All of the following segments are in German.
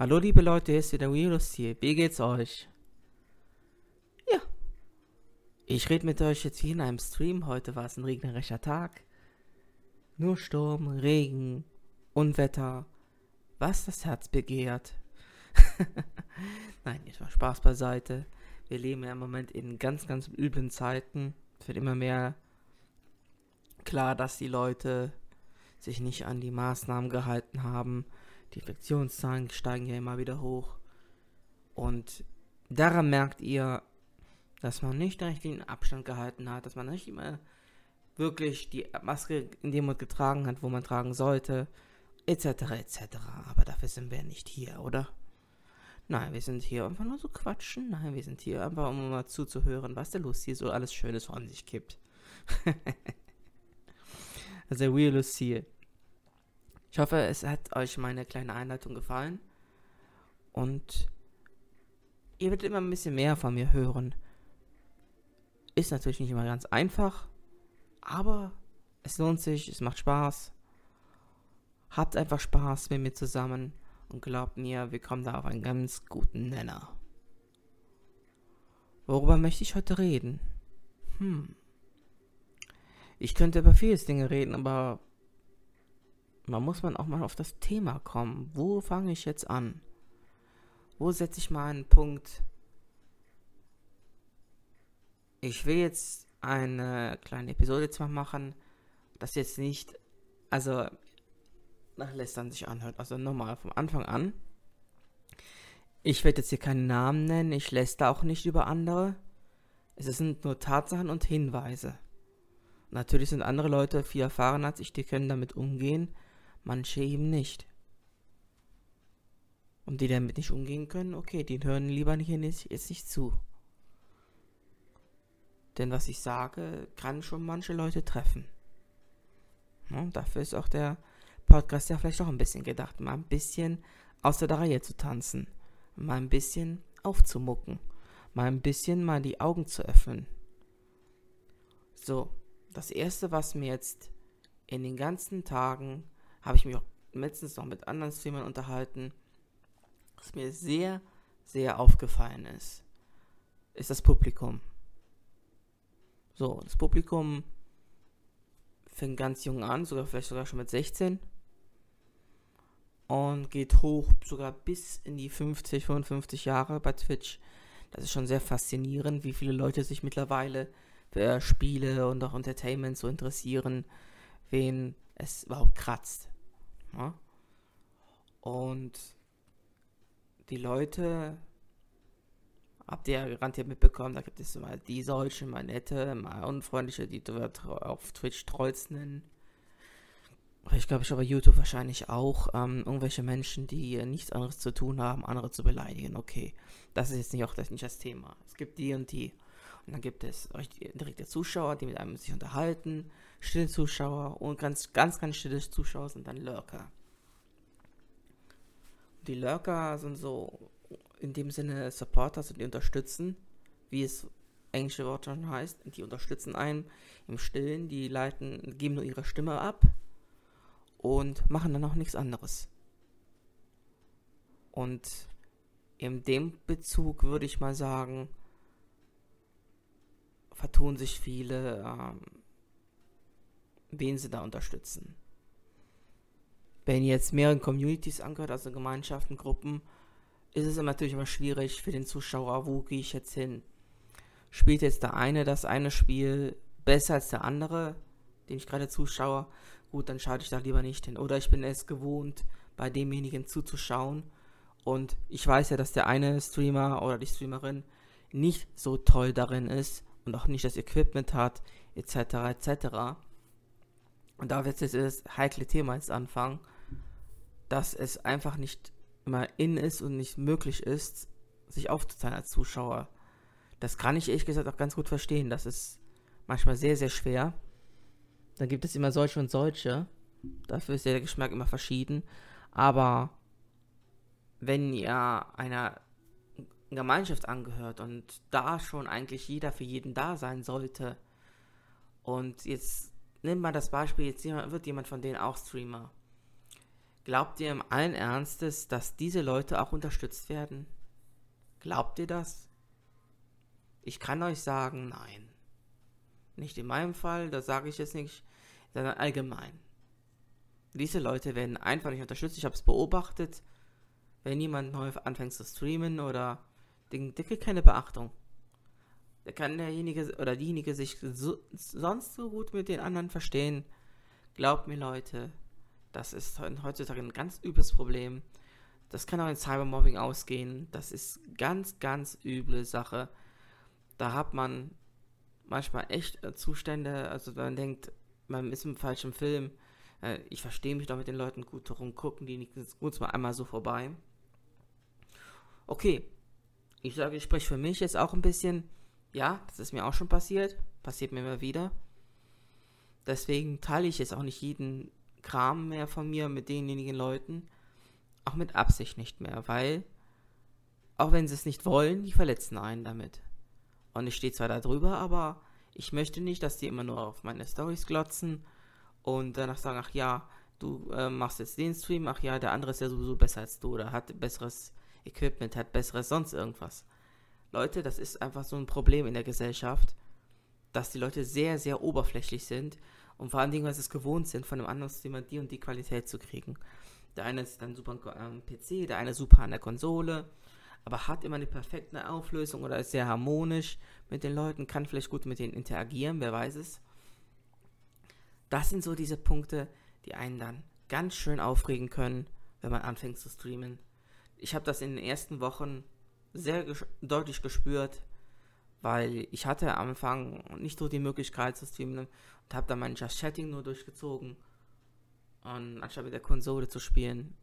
Hallo liebe Leute, hier ist wieder Virus hier. Wie geht's euch? Ja. Ich rede mit euch jetzt hier in einem Stream. Heute war es ein regnerischer Tag. Nur Sturm, Regen, Unwetter. Was das Herz begehrt. Nein, jetzt mal Spaß beiseite. Wir leben ja im Moment in ganz, ganz üblen Zeiten. Es wird immer mehr klar, dass die Leute sich nicht an die Maßnahmen gehalten haben die Infektionszahlen steigen ja immer wieder hoch. Und daran merkt ihr, dass man nicht den richtigen Abstand gehalten hat, dass man nicht immer wirklich die Maske in dem Moment getragen hat, wo man tragen sollte, etc. etc. Aber dafür sind wir nicht hier, oder? Nein, wir sind hier einfach nur so quatschen. Nein, wir sind hier einfach, um mal zuzuhören, was der Lucy so alles Schönes von sich gibt. also, Real Lucy. Ich hoffe, es hat euch meine kleine Einleitung gefallen. Und ihr werdet immer ein bisschen mehr von mir hören. Ist natürlich nicht immer ganz einfach, aber es lohnt sich, es macht Spaß. Habt einfach Spaß mit mir zusammen und glaubt mir, wir kommen da auf einen ganz guten Nenner. Worüber möchte ich heute reden? Hm. Ich könnte über vieles Dinge reden, aber da muss man auch mal auf das Thema kommen. Wo fange ich jetzt an? Wo setze ich mal einen Punkt? Ich will jetzt eine kleine Episode zwar machen, das jetzt nicht, also nach Lästern sich anhört. Also nochmal vom Anfang an. Ich werde jetzt hier keinen Namen nennen, ich läster auch nicht über andere. Es sind nur Tatsachen und Hinweise. Natürlich sind andere Leute viel erfahrener als ich, die können damit umgehen manche eben nicht. Und die damit nicht umgehen können, okay, die hören lieber hier nicht, jetzt nicht zu. Denn was ich sage, kann schon manche Leute treffen. Ja, dafür ist auch der Podcast ja vielleicht auch ein bisschen gedacht, mal ein bisschen außer der Reihe zu tanzen, mal ein bisschen aufzumucken, mal ein bisschen mal die Augen zu öffnen. So, das erste, was mir jetzt in den ganzen Tagen habe ich mich auch letztens noch mit anderen Streamern unterhalten, was mir sehr, sehr aufgefallen ist, ist das Publikum. So, das Publikum fängt ganz jung an, sogar vielleicht sogar schon mit 16 und geht hoch sogar bis in die 50, 55 Jahre bei Twitch. Das ist schon sehr faszinierend, wie viele Leute sich mittlerweile für Spiele und auch Entertainment so interessieren, wen es überhaupt kratzt. Ja? Und die Leute, habt ihr ja garantiert mitbekommen, da gibt es mal die solchen, mal nette, mal unfreundliche, die wird auf Twitch Trolls nennen. Ich glaube, ich habe YouTube wahrscheinlich auch ähm, irgendwelche Menschen, die nichts anderes zu tun haben, andere zu beleidigen. Okay, das ist jetzt nicht auch das, nicht das Thema. Es gibt die und die. Und dann gibt es direkte Zuschauer, die mit einem sich unterhalten stille Zuschauer und ganz, ganz, ganz stille Zuschauer sind dann Lurker. Die Lurker sind so in dem Sinne Supporter, also die unterstützen, wie es englische Wort schon heißt, die unterstützen einen im Stillen, die leiten, geben nur ihre Stimme ab und machen dann auch nichts anderes. Und in dem Bezug würde ich mal sagen, vertun sich viele ähm, wen sie da unterstützen. Wenn ihr jetzt mehreren Communities angehört, also Gemeinschaften, Gruppen, ist es natürlich immer schwierig für den Zuschauer, wo gehe ich jetzt hin? Spielt jetzt der eine das eine Spiel besser als der andere, den ich gerade zuschaue? Gut, dann schaue ich da lieber nicht hin. Oder ich bin es gewohnt, bei demjenigen zuzuschauen. Und ich weiß ja, dass der eine Streamer oder die Streamerin nicht so toll darin ist und auch nicht das Equipment hat, etc. etc. Und da wird jetzt das heikle Thema jetzt anfangen, dass es einfach nicht immer in ist und nicht möglich ist, sich aufzuzeigen als Zuschauer. Das kann ich ehrlich gesagt auch ganz gut verstehen. Das ist manchmal sehr, sehr schwer. Da gibt es immer solche und solche. Dafür ist der Geschmack immer verschieden. Aber wenn ihr einer Gemeinschaft angehört und da schon eigentlich jeder für jeden da sein sollte und jetzt nimm mal das Beispiel, jetzt wird jemand von denen auch Streamer. Glaubt ihr im allen Ernstes, dass diese Leute auch unterstützt werden? Glaubt ihr das? Ich kann euch sagen, nein. Nicht in meinem Fall, das sage ich jetzt nicht, sondern allgemein. Diese Leute werden einfach nicht unterstützt. Ich habe es beobachtet. Wenn jemand neu anfängt zu streamen oder der, der kriegt keine Beachtung. Da kann derjenige oder diejenige sich so, sonst so gut mit den anderen verstehen. Glaubt mir, Leute, das ist heutzutage ein ganz übles Problem. Das kann auch in Cybermobbing ausgehen. Das ist ganz, ganz üble Sache. Da hat man manchmal echt äh, Zustände, also man denkt, man ist im falschen Film. Äh, ich verstehe mich doch mit den Leuten gut darum, gucken die uns mal einmal so vorbei. Okay, ich sage, ich spreche für mich jetzt auch ein bisschen. Ja, das ist mir auch schon passiert. Passiert mir immer wieder. Deswegen teile ich jetzt auch nicht jeden Kram mehr von mir mit denjenigen Leuten. Auch mit Absicht nicht mehr, weil, auch wenn sie es nicht wollen, die verletzen einen damit. Und ich stehe zwar da drüber, aber ich möchte nicht, dass die immer nur auf meine Stories glotzen und danach sagen, ach ja, du äh, machst jetzt den Stream, ach ja, der andere ist ja sowieso besser als du oder hat besseres Equipment, hat besseres sonst irgendwas. Leute, das ist einfach so ein Problem in der Gesellschaft, dass die Leute sehr, sehr oberflächlich sind und vor allen Dingen, weil sie es gewohnt sind, von einem anderen Streamer die und die Qualität zu kriegen. Der eine ist dann super am PC, der eine super an der Konsole, aber hat immer eine perfekte Auflösung oder ist sehr harmonisch mit den Leuten, kann vielleicht gut mit denen interagieren, wer weiß es. Das sind so diese Punkte, die einen dann ganz schön aufregen können, wenn man anfängt zu streamen. Ich habe das in den ersten Wochen sehr ges deutlich gespürt, weil ich hatte am Anfang nicht so die Möglichkeit zu streamen und habe dann mein Just Chatting nur durchgezogen und anstatt mit der Konsole zu spielen.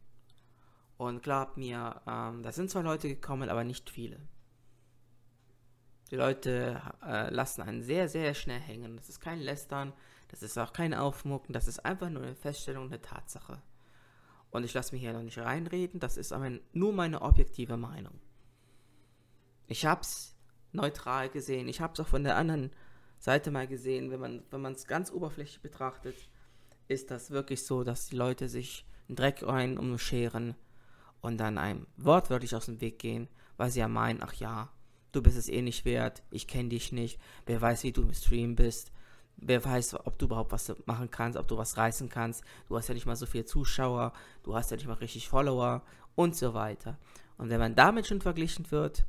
Und glaubt mir, ähm, da sind zwar Leute gekommen, aber nicht viele. Die Leute äh, lassen einen sehr, sehr schnell hängen. Das ist kein Lästern, das ist auch kein Aufmucken, das ist einfach nur eine Feststellung der Tatsache. Und ich lasse mich hier noch nicht reinreden, das ist aber nur meine objektive Meinung. Ich hab's neutral gesehen, ich hab's auch von der anderen Seite mal gesehen, wenn man wenn es ganz oberflächlich betrachtet, ist das wirklich so, dass die Leute sich einen Dreck rein umscheren und dann einem wortwörtlich aus dem Weg gehen, weil sie ja meinen, ach ja, du bist es eh nicht wert, ich kenne dich nicht, wer weiß, wie du im Stream bist, wer weiß, ob du überhaupt was machen kannst, ob du was reißen kannst, du hast ja nicht mal so viele Zuschauer, du hast ja nicht mal richtig Follower und so weiter. Und wenn man damit schon verglichen wird,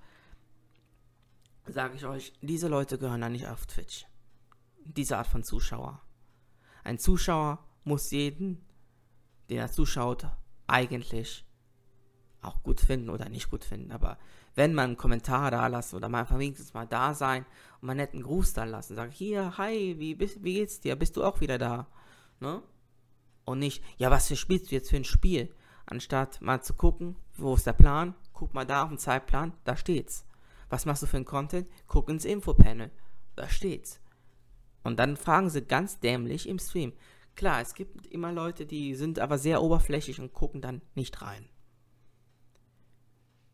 sage ich euch, diese Leute gehören da nicht auf Twitch. Diese Art von Zuschauer. Ein Zuschauer muss jeden, der er zuschaut, eigentlich auch gut finden oder nicht gut finden. Aber wenn man einen Kommentar da lassen oder mal wenigstens mal da sein und mal einen netten Gruß da lassen, sagen, hier, hi, wie, bist, wie geht's dir? Bist du auch wieder da? Ne? Und nicht, ja, was für spielst du jetzt für ein Spiel? Anstatt mal zu gucken, wo ist der Plan? Guck mal da auf den Zeitplan, da steht's. Was machst du für ein Content? Guck ins Infopanel, da steht's. Und dann fragen sie ganz dämlich im Stream. Klar, es gibt immer Leute, die sind aber sehr oberflächlich und gucken dann nicht rein.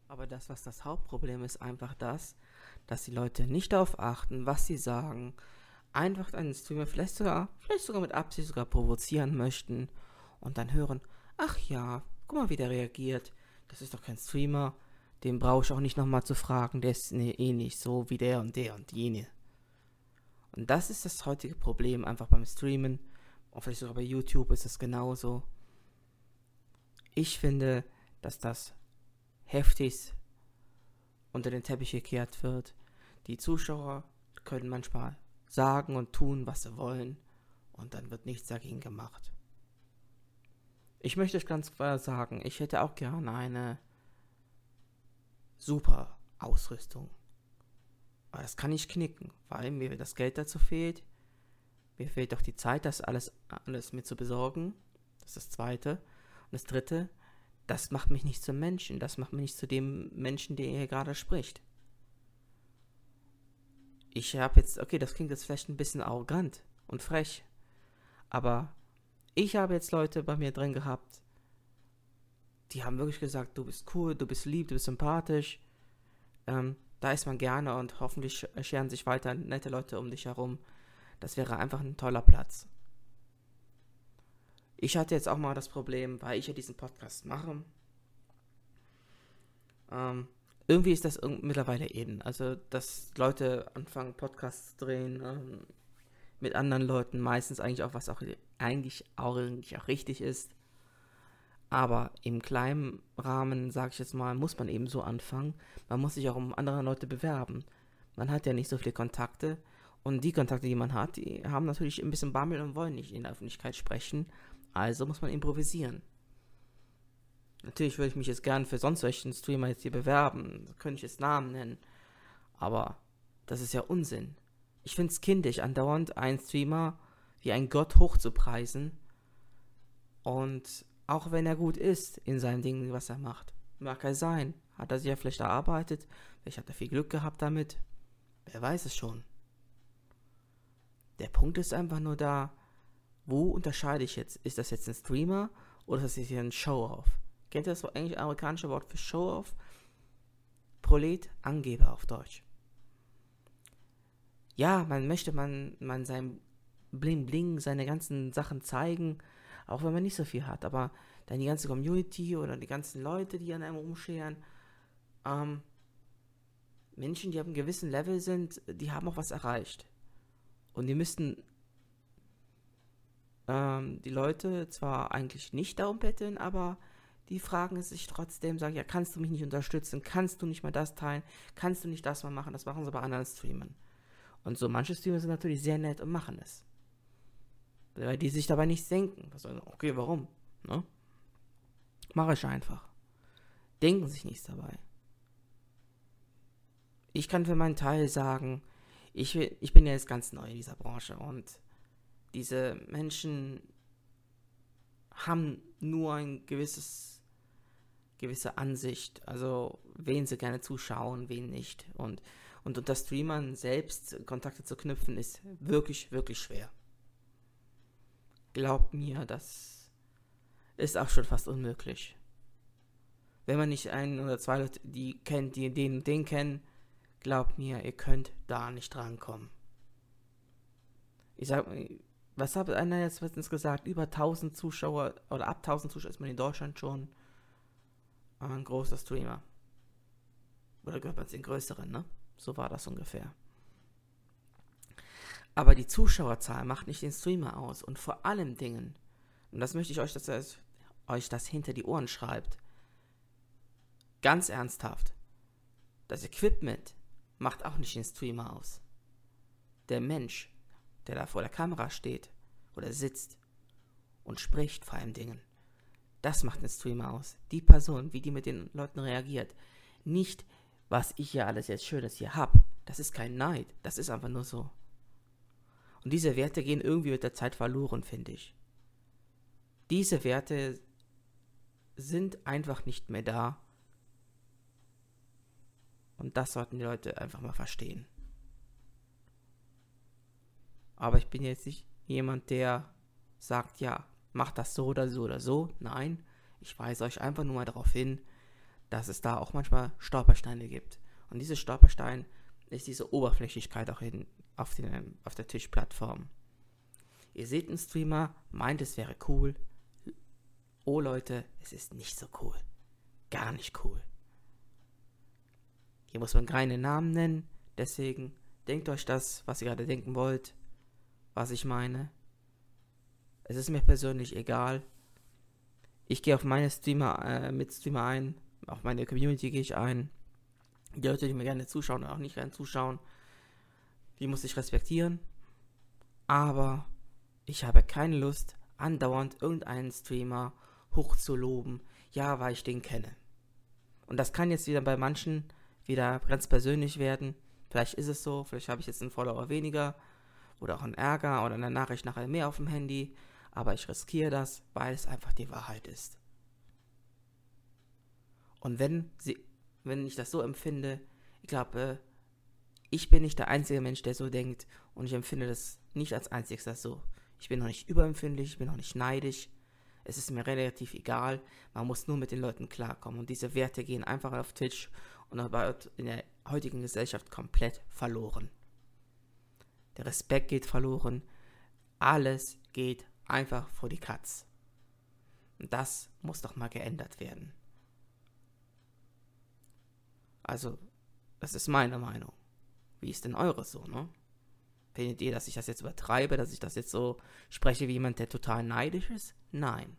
Aber das, was das Hauptproblem ist, einfach das, dass die Leute nicht darauf achten, was sie sagen, einfach einen Streamer vielleicht sogar, vielleicht sogar mit Absicht sogar provozieren möchten und dann hören, ach ja, guck mal, wie der reagiert. Das ist doch kein Streamer. Den brauche ich auch nicht nochmal zu fragen. Der ist nee, eh nicht so wie der und der und jene. Und das ist das heutige Problem einfach beim Streamen. Und vielleicht sogar bei YouTube ist es genauso. Ich finde, dass das heftig unter den Teppich gekehrt wird. Die Zuschauer können manchmal sagen und tun, was sie wollen, und dann wird nichts dagegen gemacht. Ich möchte euch ganz klar sagen, ich hätte auch gerne eine super Ausrüstung. Aber das kann ich knicken, weil mir das Geld dazu fehlt. Mir fehlt auch die Zeit, das alles, alles mir zu besorgen. Das ist das Zweite. Und das Dritte, das macht mich nicht zum Menschen, das macht mich nicht zu dem Menschen, der hier gerade spricht. Ich habe jetzt, okay, das klingt jetzt vielleicht ein bisschen arrogant und frech, aber ich habe jetzt Leute bei mir drin gehabt, die haben wirklich gesagt, du bist cool, du bist lieb, du bist sympathisch. Ähm, da ist man gerne und hoffentlich scheren sich weiter nette Leute um dich herum. Das wäre einfach ein toller Platz. Ich hatte jetzt auch mal das Problem, weil ich ja diesen Podcast mache. Ähm, irgendwie ist das mittlerweile eben. Also, dass Leute anfangen, Podcasts zu drehen ähm, mit anderen Leuten, meistens eigentlich auch, was auch eigentlich auch, eigentlich auch richtig ist. Aber im kleinen Rahmen, sage ich jetzt mal, muss man eben so anfangen. Man muss sich auch um andere Leute bewerben. Man hat ja nicht so viele Kontakte. Und die Kontakte, die man hat, die haben natürlich ein bisschen Bammel und wollen nicht in der Öffentlichkeit sprechen. Also muss man improvisieren. Natürlich würde ich mich jetzt gern für sonst welchen Streamer jetzt hier bewerben. Da könnte ich jetzt Namen nennen. Aber das ist ja Unsinn. Ich finde es kindisch, andauernd einen Streamer wie ein Gott hochzupreisen. Und auch wenn er gut ist in seinem Ding, was er macht. Mag er sein. Hat er sich ja vielleicht erarbeitet. Vielleicht hat er viel Glück gehabt damit. Wer weiß es schon. Der Punkt ist einfach nur da, wo unterscheide ich jetzt? Ist das jetzt ein Streamer oder ist das jetzt ein Show-Off? Kennt ihr das eigentlich amerikanische Wort für Show-Off? Prolet, Angeber auf Deutsch. Ja, man möchte man, man sein Bling Bling, seine ganzen Sachen zeigen, auch wenn man nicht so viel hat, aber dann die ganze Community oder die ganzen Leute, die an einem umscheren, ähm, Menschen, die auf einem gewissen Level sind, die haben auch was erreicht. Und die müssten ähm, die Leute zwar eigentlich nicht darum betteln, aber die fragen es sich trotzdem, sagen, ja, kannst du mich nicht unterstützen? Kannst du nicht mal das teilen? Kannst du nicht das mal machen? Das machen sie bei anderen Streamern. Und so manche Streamer sind natürlich sehr nett und machen es. Weil die sich dabei nichts denken. Okay, warum? Ne? Mache ich einfach. Denken sich nichts dabei. Ich kann für meinen Teil sagen, ich, ich bin ja jetzt ganz neu in dieser Branche und diese Menschen haben nur ein gewisses gewisse Ansicht, also wen sie gerne zuschauen, wen nicht. Und, und unter Streamern selbst Kontakte zu knüpfen, ist wirklich, wirklich schwer. Glaubt mir, das ist auch schon fast unmöglich. Wenn man nicht ein oder zwei Leute, die kennt, die den und den kennen, glaubt mir, ihr könnt da nicht drankommen. Ich sag, was hat einer jetzt letztens gesagt? Über 1000 Zuschauer oder ab 1000 Zuschauer ist man in Deutschland schon ein großer Streamer. Oder gehört man zu den größeren, ne? So war das ungefähr. Aber die Zuschauerzahl macht nicht den Streamer aus. Und vor allem Dingen, und das möchte ich euch, dass ihr euch das hinter die Ohren schreibt, ganz ernsthaft, das Equipment macht auch nicht den Streamer aus. Der Mensch, der da vor der Kamera steht oder sitzt und spricht vor allem Dingen, das macht den Streamer aus. Die Person, wie die mit den Leuten reagiert. Nicht, was ich ja alles jetzt Schönes hier hab. Das ist kein Neid. Das ist einfach nur so. Und diese Werte gehen irgendwie mit der Zeit verloren, finde ich. Diese Werte sind einfach nicht mehr da. Und das sollten die Leute einfach mal verstehen. Aber ich bin jetzt nicht jemand, der sagt, ja, macht das so oder so oder so. Nein, ich weise euch einfach nur mal darauf hin, dass es da auch manchmal Stolpersteine gibt. Und diese Stolperstein ist diese Oberflächlichkeit auch in, auf, den, auf der Tischplattform. Ihr seht einen Streamer, meint es wäre cool. Oh Leute, es ist nicht so cool. Gar nicht cool. Hier muss man keine Namen nennen, deswegen denkt euch das, was ihr gerade denken wollt, was ich meine. Es ist mir persönlich egal. Ich gehe auf meine Streamer, äh, mit Streamer ein, auf meine Community gehe ich ein. Die Leute, die mir gerne zuschauen oder auch nicht gerne zuschauen, die muss ich respektieren. Aber ich habe keine Lust, andauernd irgendeinen Streamer hochzuloben, ja, weil ich den kenne. Und das kann jetzt wieder bei manchen wieder ganz persönlich werden. Vielleicht ist es so, vielleicht habe ich jetzt einen Follower weniger oder auch einen Ärger oder eine Nachricht nachher mehr auf dem Handy aber ich riskiere das, weil es einfach die Wahrheit ist. Und wenn sie, wenn ich das so empfinde, ich glaube, ich bin nicht der einzige Mensch, der so denkt und ich empfinde das nicht als einziges so. Ich bin noch nicht überempfindlich, ich bin noch nicht neidisch. Es ist mir relativ egal. Man muss nur mit den Leuten klarkommen. Und diese Werte gehen einfach auf Twitch und in der heutigen Gesellschaft komplett verloren. Der Respekt geht verloren. Alles geht einfach vor die Katz. Das muss doch mal geändert werden. Also, das ist meine Meinung. Wie ist denn eure so, ne? Findet ihr, dass ich das jetzt übertreibe, dass ich das jetzt so spreche wie jemand, der total neidisch ist? Nein.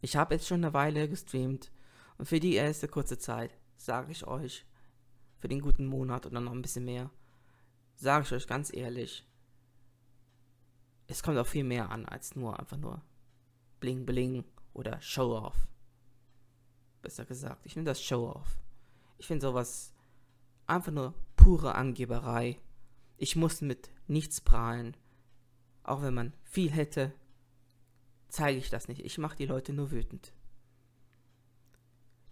Ich habe jetzt schon eine Weile gestreamt und für die erste kurze Zeit sage ich euch, für den guten Monat dann noch ein bisschen mehr, sage ich euch ganz ehrlich, es kommt auch viel mehr an als nur einfach nur Bling Bling oder Show Off. Besser gesagt, ich nehme das Show Off. Ich finde sowas einfach nur pure Angeberei. Ich muss mit nichts prahlen. Auch wenn man viel hätte, zeige ich das nicht. Ich mache die Leute nur wütend.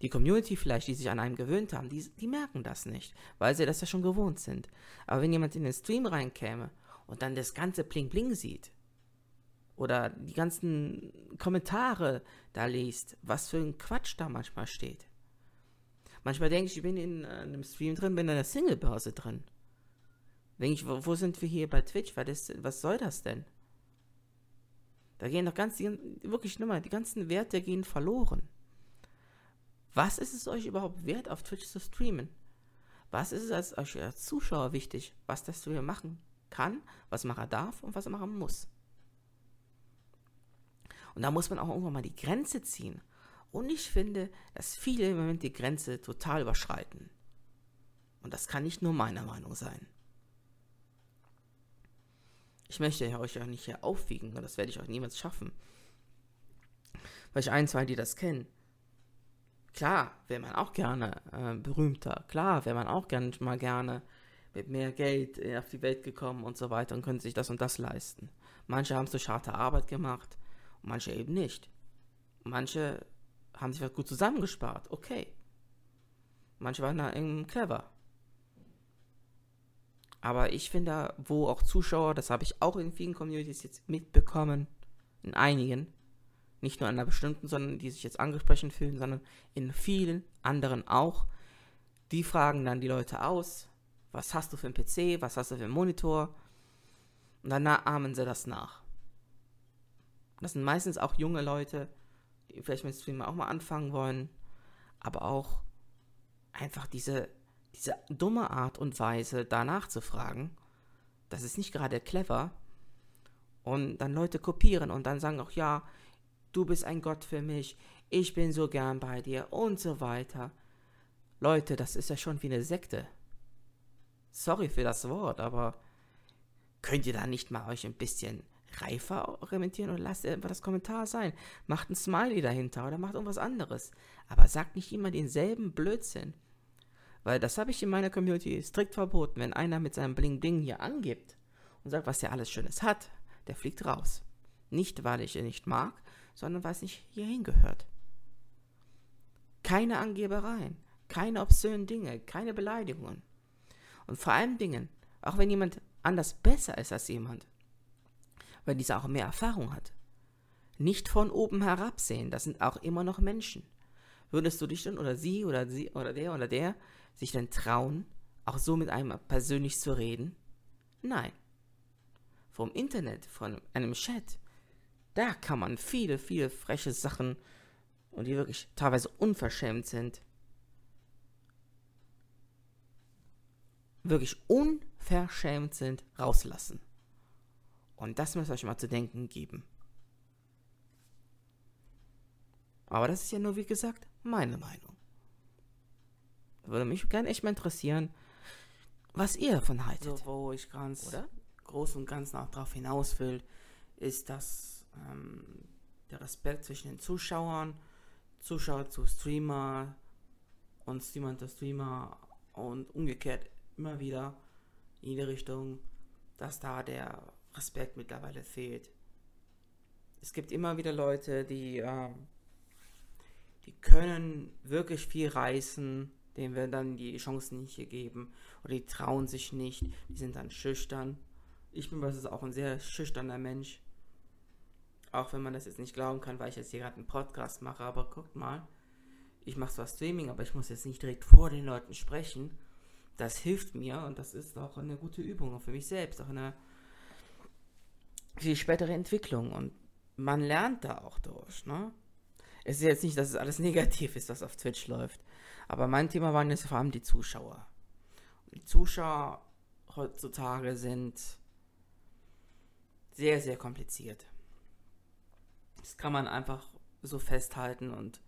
Die Community vielleicht, die sich an einem gewöhnt haben, die, die merken das nicht, weil sie das ja schon gewohnt sind. Aber wenn jemand in den Stream reinkäme und dann das ganze Bling Bling sieht oder die ganzen Kommentare da liest, was für ein Quatsch da manchmal steht, Manchmal denke ich, ich bin in äh, einem Stream drin, bin in einer Single-Börse drin. Denke ich, wo, wo, sind wir hier bei Twitch? Was, ist, was soll das denn? Da gehen doch ganz, wirklich nur mal, die ganzen Werte gehen verloren. Was ist es euch überhaupt wert, auf Twitch zu streamen? Was ist es als, euch als Zuschauer wichtig, was der Streamer machen kann, was machen darf und was machen muss? Und da muss man auch irgendwann mal die Grenze ziehen. Und ich finde, dass viele im Moment die Grenze total überschreiten. Und das kann nicht nur meine Meinung sein. Ich möchte euch ja nicht hier aufwiegen, das werde ich auch niemals schaffen. Weil ich ein, zwei, die das kennen. Klar, wäre man auch gerne äh, berühmter. Klar, wäre man auch gerne mal gerne mit mehr Geld äh, auf die Welt gekommen und so weiter und könnte sich das und das leisten. Manche haben es durch harte Arbeit gemacht und manche eben nicht. Manche haben sich was gut zusammengespart. Okay. Manche waren da irgendwie clever. Aber ich finde, wo auch Zuschauer, das habe ich auch in vielen Communities jetzt mitbekommen, in einigen, nicht nur in einer bestimmten, sondern die sich jetzt angesprochen fühlen, sondern in vielen anderen auch, die fragen dann die Leute aus, was hast du für einen PC, was hast du für einen Monitor, und dann ahmen sie das nach. Das sind meistens auch junge Leute, vielleicht mit Streamer auch mal anfangen wollen, aber auch einfach diese, diese dumme Art und Weise danach zu fragen, das ist nicht gerade clever. Und dann Leute kopieren und dann sagen auch, ja, du bist ein Gott für mich, ich bin so gern bei dir und so weiter. Leute, das ist ja schon wie eine Sekte. Sorry für das Wort, aber könnt ihr da nicht mal euch ein bisschen reifer orientieren und lasst einfach das Kommentar sein. Macht ein Smiley dahinter oder macht irgendwas anderes. Aber sagt nicht immer denselben Blödsinn. Weil das habe ich in meiner Community strikt verboten. Wenn einer mit seinem Bling Bling hier angibt und sagt, was der alles Schönes hat, der fliegt raus. Nicht, weil ich ihn nicht mag, sondern weil es nicht hierhin gehört. Keine Angebereien, keine obszönen Dinge, keine Beleidigungen. Und vor allem Dingen, auch wenn jemand anders besser ist als jemand, weil dieser auch mehr Erfahrung hat. Nicht von oben herabsehen, das sind auch immer noch Menschen. Würdest du dich denn oder sie oder sie oder der oder der sich denn trauen, auch so mit einem persönlich zu reden? Nein. Vom Internet, von einem Chat, da kann man viele, viele freche Sachen und die wirklich teilweise unverschämt sind, wirklich unverschämt sind, rauslassen. Und das muss euch mal zu denken geben. Aber das ist ja nur, wie gesagt, meine Meinung. Würde mich gerne echt mal interessieren, was ihr davon haltet. Also, wo ich ganz Oder? groß und ganz noch darauf hinaus will, ist, dass ähm, der Respekt zwischen den Zuschauern, Zuschauer zu Streamer und Streamer zu Streamer und umgekehrt immer wieder in jede Richtung, dass da der Respekt mittlerweile fehlt. Es gibt immer wieder Leute, die, äh, die können wirklich viel reißen, denen wir dann die Chancen nicht gegeben oder die trauen sich nicht, die sind dann schüchtern. Ich bin beispielsweise auch ein sehr schüchterner Mensch. Auch wenn man das jetzt nicht glauben kann, weil ich jetzt hier gerade einen Podcast mache, aber guckt mal, ich mache zwar Streaming, aber ich muss jetzt nicht direkt vor den Leuten sprechen. Das hilft mir und das ist auch eine gute Übung für mich selbst, auch eine die spätere Entwicklung. Und man lernt da auch durch, ne? Es ist jetzt nicht, dass es alles negativ ist, was auf Twitch läuft. Aber mein Thema waren jetzt vor allem die Zuschauer. Die Zuschauer heutzutage sind sehr, sehr kompliziert. Das kann man einfach so festhalten und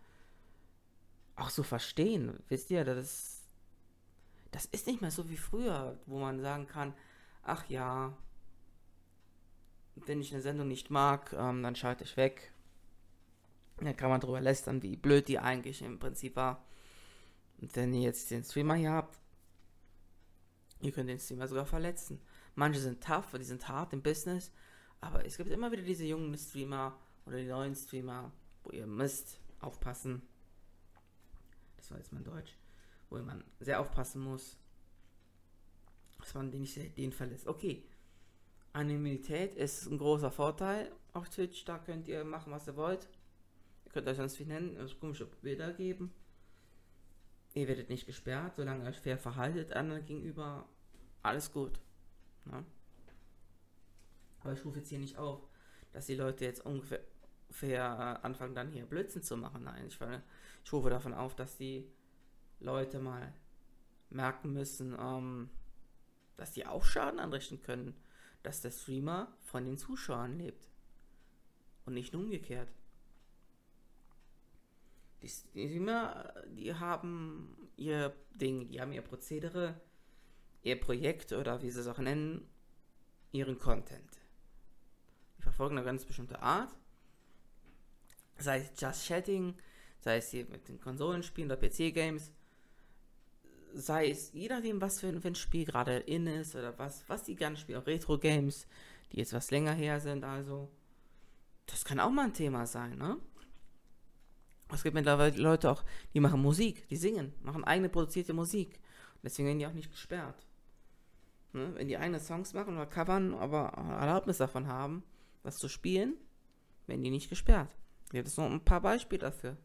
auch so verstehen. Wisst ihr, das, das ist nicht mehr so wie früher, wo man sagen kann, ach ja, wenn ich eine Sendung nicht mag, ähm, dann schalte ich weg. Dann kann man darüber lästern, wie blöd die eigentlich im Prinzip war. Und wenn ihr jetzt den Streamer hier habt, ihr könnt den Streamer sogar verletzen. Manche sind tough, die sind hart im Business, aber es gibt immer wieder diese jungen Streamer oder die neuen Streamer, wo ihr müsst aufpassen. Das war jetzt mein Deutsch. Wo man sehr aufpassen muss, dass man den nicht den verlässt. Okay, Anonymität ist ein großer Vorteil auf Twitch. Da könnt ihr machen, was ihr wollt. Ihr könnt euch sonst wie nennen, also komische Bilder geben. Ihr werdet nicht gesperrt, solange ihr euch fair verhaltet anderen gegenüber. Alles gut. Ne? Aber ich rufe jetzt hier nicht auf, dass die Leute jetzt ungefähr äh, anfangen, dann hier Blödsinn zu machen. Nein, ich, ich rufe davon auf, dass die Leute mal merken müssen, ähm, dass die auch Schaden anrichten können dass der Streamer von den Zuschauern lebt. Und nicht umgekehrt. Die Streamer, die haben ihr Ding, die haben ihr Prozedere, ihr Projekt oder wie sie es auch nennen, ihren Content. Die verfolgen eine ganz bestimmte Art. Sei es Just Chatting, sei es hier mit den Konsolenspielen oder PC-Games sei es, je nachdem, was für ein Spiel gerade in ist oder was, was die gerne spielen, auch Retro-Games, die jetzt was länger her sind, also, das kann auch mal ein Thema sein, ne? Es gibt mittlerweile Leute auch, die machen Musik, die singen, machen eigene produzierte Musik. Deswegen werden die auch nicht gesperrt. Ne? Wenn die eigene Songs machen oder covern, aber Erlaubnis davon haben, das zu spielen, werden die nicht gesperrt. Gibt es noch ein paar Beispiele dafür.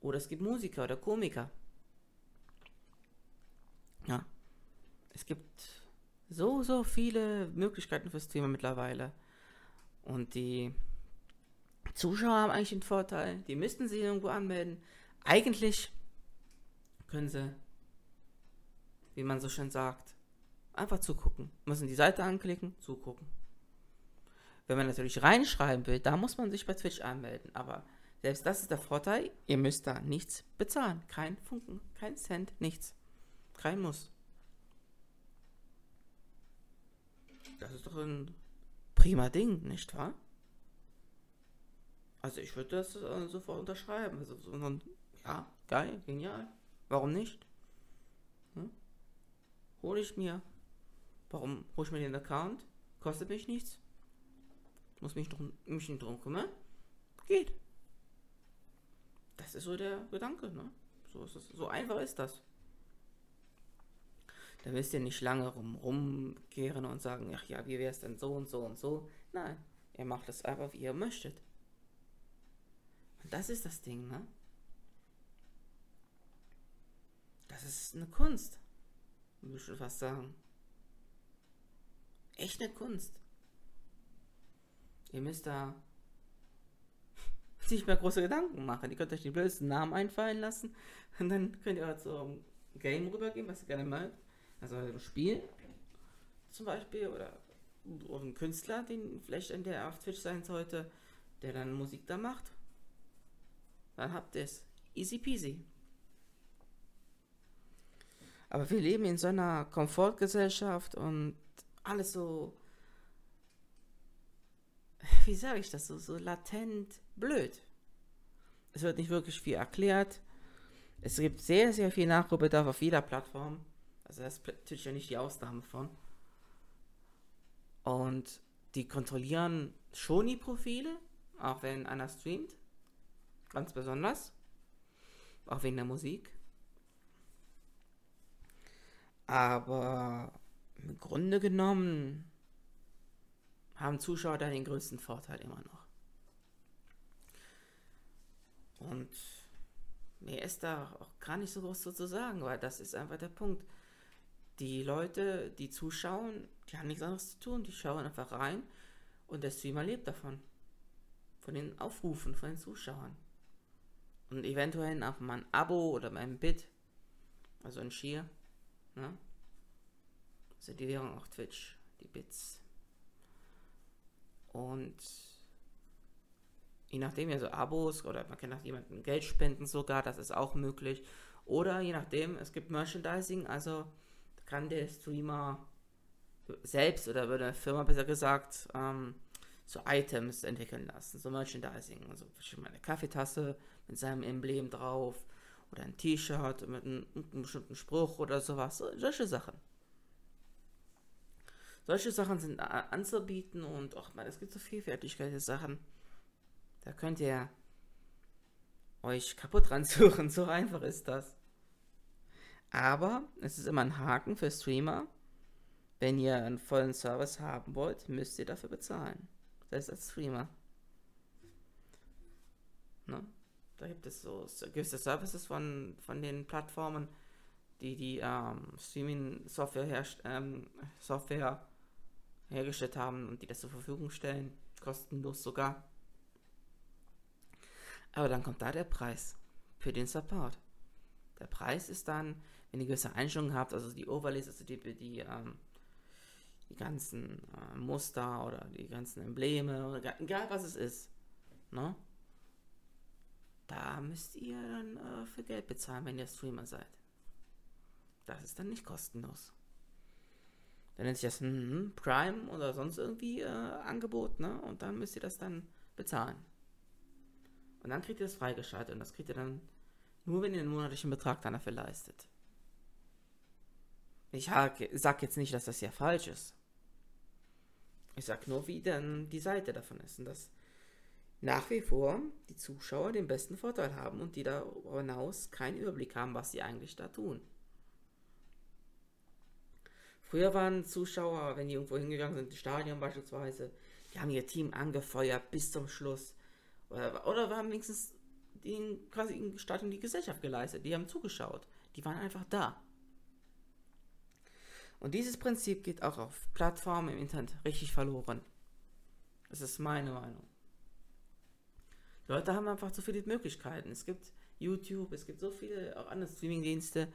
Oder es gibt Musiker oder Komiker, ja. Es gibt so, so viele Möglichkeiten fürs Thema mittlerweile. Und die Zuschauer haben eigentlich den Vorteil, die müssten sich irgendwo anmelden. Eigentlich können sie, wie man so schön sagt, einfach zugucken. Müssen die Seite anklicken, zugucken. Wenn man natürlich reinschreiben will, da muss man sich bei Twitch anmelden. Aber selbst das ist der Vorteil, ihr müsst da nichts bezahlen. Kein Funken, kein Cent, nichts. Kein Muss. Das ist doch ein prima Ding, nicht wahr? Also ich würde das äh, sofort unterschreiben. Also, sondern, ja, geil, genial. Warum nicht? Hm? Hole ich mir. Warum hole ich mir den Account? Kostet mich nichts. Muss mich, drum, mich nicht drum kümmern. Geht. Das ist so der Gedanke, ne? So, ist es, so einfach ist das. Da müsst ihr nicht lange rum, rumkehren und sagen, ach ja, wie wäre es denn so und so und so. Nein, ihr macht es einfach, wie ihr möchtet. Und das ist das Ding, ne? Das ist eine Kunst. Würde ich fast sagen. Echt eine Kunst. Ihr müsst da nicht mehr große Gedanken machen. Ihr könnt euch die blödsten Namen einfallen lassen und dann könnt ihr zum Game rübergehen, was ihr gerne mögt. Also ein Spiel zum Beispiel oder ein Künstler, den vielleicht in der auf Twitch sein sollte, der dann Musik da macht. Dann habt ihr es. Easy peasy. Aber wir leben in so einer Komfortgesellschaft und alles so, wie sage ich das, so, so latent blöd. Es wird nicht wirklich viel erklärt. Es gibt sehr, sehr viel Nachholbedarf auf jeder Plattform. Also das ist natürlich ja nicht die Ausnahme von. Und die kontrollieren schon die Profile, auch wenn einer streamt. Ganz besonders. Auch wegen der Musik. Aber im Grunde genommen haben Zuschauer da den größten Vorteil immer noch. Und mehr ist da auch gar nicht so groß so zu sagen, weil das ist einfach der Punkt die Leute, die zuschauen, die haben nichts anderes zu tun. Die schauen einfach rein und der Streamer lebt davon. von den Aufrufen, von den Zuschauern. Und eventuell auch mal ein Abo oder mal ein Bit, also ein Shear. Ne? Also die Währung auch Twitch, die Bits. Und je nachdem, ja so Abos oder man kann auch jemandem Geld spenden sogar, das ist auch möglich. Oder je nachdem, es gibt Merchandising, also kann der Streamer selbst oder würde eine Firma besser gesagt ähm, so Items entwickeln lassen, so Merchandising, also eine Kaffeetasse mit seinem Emblem drauf oder ein T-Shirt mit einem, einem, bestimmten Spruch oder sowas, solche Sachen. Solche Sachen sind anzubieten und auch mal, es gibt so vielfältige Sachen. Da könnt ihr euch kaputt ransuchen, so einfach ist das. Aber es ist immer ein Haken für Streamer. Wenn ihr einen vollen Service haben wollt, müsst ihr dafür bezahlen. Selbst als Streamer. Ne? Da gibt es so gewisse Services von, von den Plattformen, die die ähm, Streaming-Software ähm, Software hergestellt haben und die das zur Verfügung stellen. Kostenlos sogar. Aber dann kommt da der Preis für den Support. Der Preis ist dann, wenn ihr gewisse Einstellungen habt, also die Overlays, also die, die, ähm, die ganzen äh, Muster oder die ganzen Embleme, oder egal was es ist, ne? Da müsst ihr dann äh, für Geld bezahlen, wenn ihr Streamer seid. Das ist dann nicht kostenlos. Dann nennt sich das ein Prime oder sonst irgendwie äh, Angebot, ne? Und dann müsst ihr das dann bezahlen. Und dann kriegt ihr das freigeschaltet und das kriegt ihr dann nur, wenn ihr einen monatlichen Betrag dann dafür leistet. Ich sag jetzt nicht, dass das ja falsch ist. Ich sag nur, wie dann die Seite davon ist. Und dass nach wie vor die Zuschauer den besten Vorteil haben und die darüber hinaus keinen Überblick haben, was sie eigentlich da tun. Früher waren Zuschauer, wenn die irgendwo hingegangen sind, ins Stadion beispielsweise, die haben ihr Team angefeuert bis zum Schluss. Oder, oder haben wenigstens den, quasi im Stadion die Gesellschaft geleistet. Die haben zugeschaut. Die waren einfach da. Und dieses Prinzip geht auch auf Plattformen im Internet richtig verloren. Das ist meine Meinung. Die Leute haben einfach zu viele Möglichkeiten. Es gibt YouTube, es gibt so viele auch andere Streamingdienste.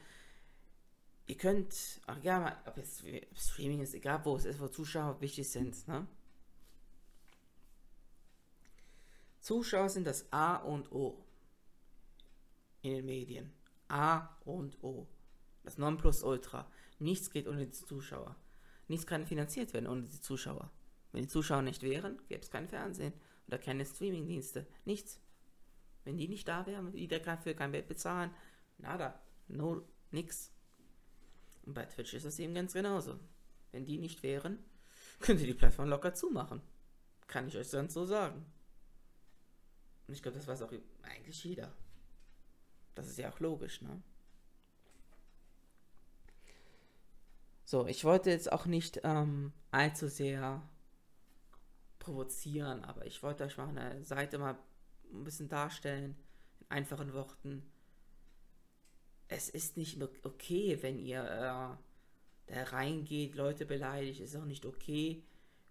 Ihr könnt, ach ja, ob jetzt Streaming ist, egal wo es ist, wo Zuschauer wichtig sind, ne? Zuschauer sind das A und O in den Medien. A und O. Das Nonplusultra. Nichts geht ohne die Zuschauer. Nichts kann finanziert werden ohne die Zuschauer. Wenn die Zuschauer nicht wären, gäbe es kein Fernsehen oder keine Streamingdienste. Nichts. Wenn die nicht da wären, die dafür kein Geld bezahlen, nada. No, nix. Und bei Twitch ist es eben ganz genauso. Wenn die nicht wären, könnte die Plattform locker zumachen. Kann ich euch sonst so sagen. Und ich glaube, das weiß auch eigentlich jeder. Das ist ja auch logisch, ne? So, ich wollte jetzt auch nicht ähm, allzu sehr provozieren, aber ich wollte euch mal eine Seite mal ein bisschen darstellen, in einfachen Worten. Es ist nicht okay, wenn ihr äh, da reingeht, Leute beleidigt, es ist auch nicht okay,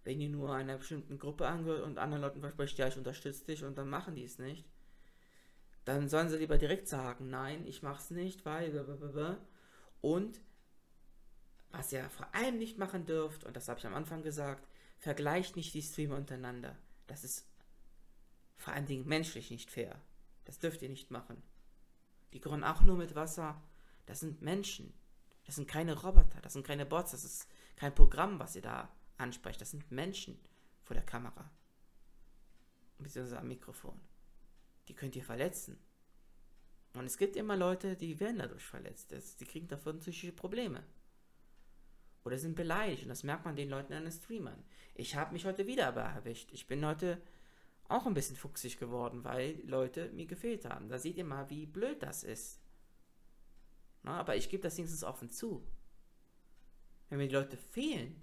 wenn ihr nur einer bestimmten Gruppe angehört und anderen Leuten verspricht, ja, ich unterstütze dich und dann machen die es nicht, dann sollen sie lieber direkt sagen, nein, ich mach's nicht, weil und was ihr vor allem nicht machen dürft, und das habe ich am Anfang gesagt, vergleicht nicht die Streamer untereinander. Das ist vor allen Dingen menschlich nicht fair. Das dürft ihr nicht machen. Die kochen auch nur mit Wasser. Das sind Menschen. Das sind keine Roboter, das sind keine Bots, das ist kein Programm, was ihr da ansprecht. Das sind Menschen vor der Kamera. Beziehungsweise am Mikrofon. Die könnt ihr verletzen. Und es gibt immer Leute, die werden dadurch verletzt. die kriegen davon psychische Probleme. Oder sind beleidigt. Und das merkt man den Leuten an den Streamern. Ich habe mich heute wieder erwischt. Ich bin heute auch ein bisschen fuchsig geworden, weil Leute mir gefehlt haben. Da seht ihr mal, wie blöd das ist. Na, aber ich gebe das wenigstens offen zu. Wenn mir die Leute fehlen,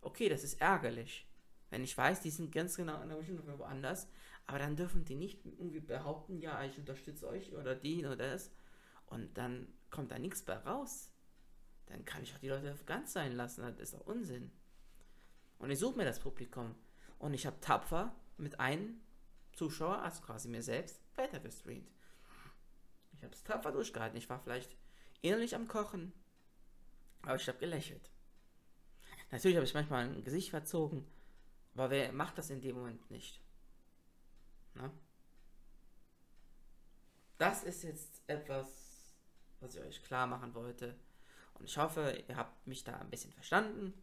okay, das ist ärgerlich. Wenn ich weiß, die sind ganz genau an der bestimmten woanders, aber dann dürfen die nicht irgendwie behaupten, ja, ich unterstütze euch oder den oder das. Und dann kommt da nichts bei raus. Dann kann ich auch die Leute ganz sein lassen. Das ist doch Unsinn. Und ich suche mir das Publikum. Und ich habe tapfer mit einem Zuschauer, also quasi mir selbst, weiter gestreamt. Ich habe es tapfer durchgehalten. Ich war vielleicht innerlich am Kochen, aber ich habe gelächelt. Natürlich habe ich manchmal ein Gesicht verzogen, aber wer macht das in dem Moment nicht? Na? Das ist jetzt etwas, was ich euch klar machen wollte. Und ich hoffe, ihr habt mich da ein bisschen verstanden.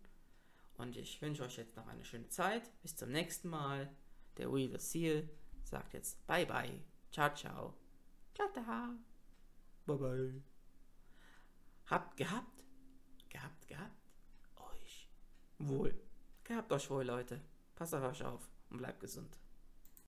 Und ich wünsche euch jetzt noch eine schöne Zeit. Bis zum nächsten Mal. Der of Seal sagt jetzt Bye Bye. Ciao, ciao. Tata. Bye Bye. Habt gehabt, gehabt, gehabt, euch wohl. Gehabt euch wohl, Leute. Passt auf euch auf und bleibt gesund.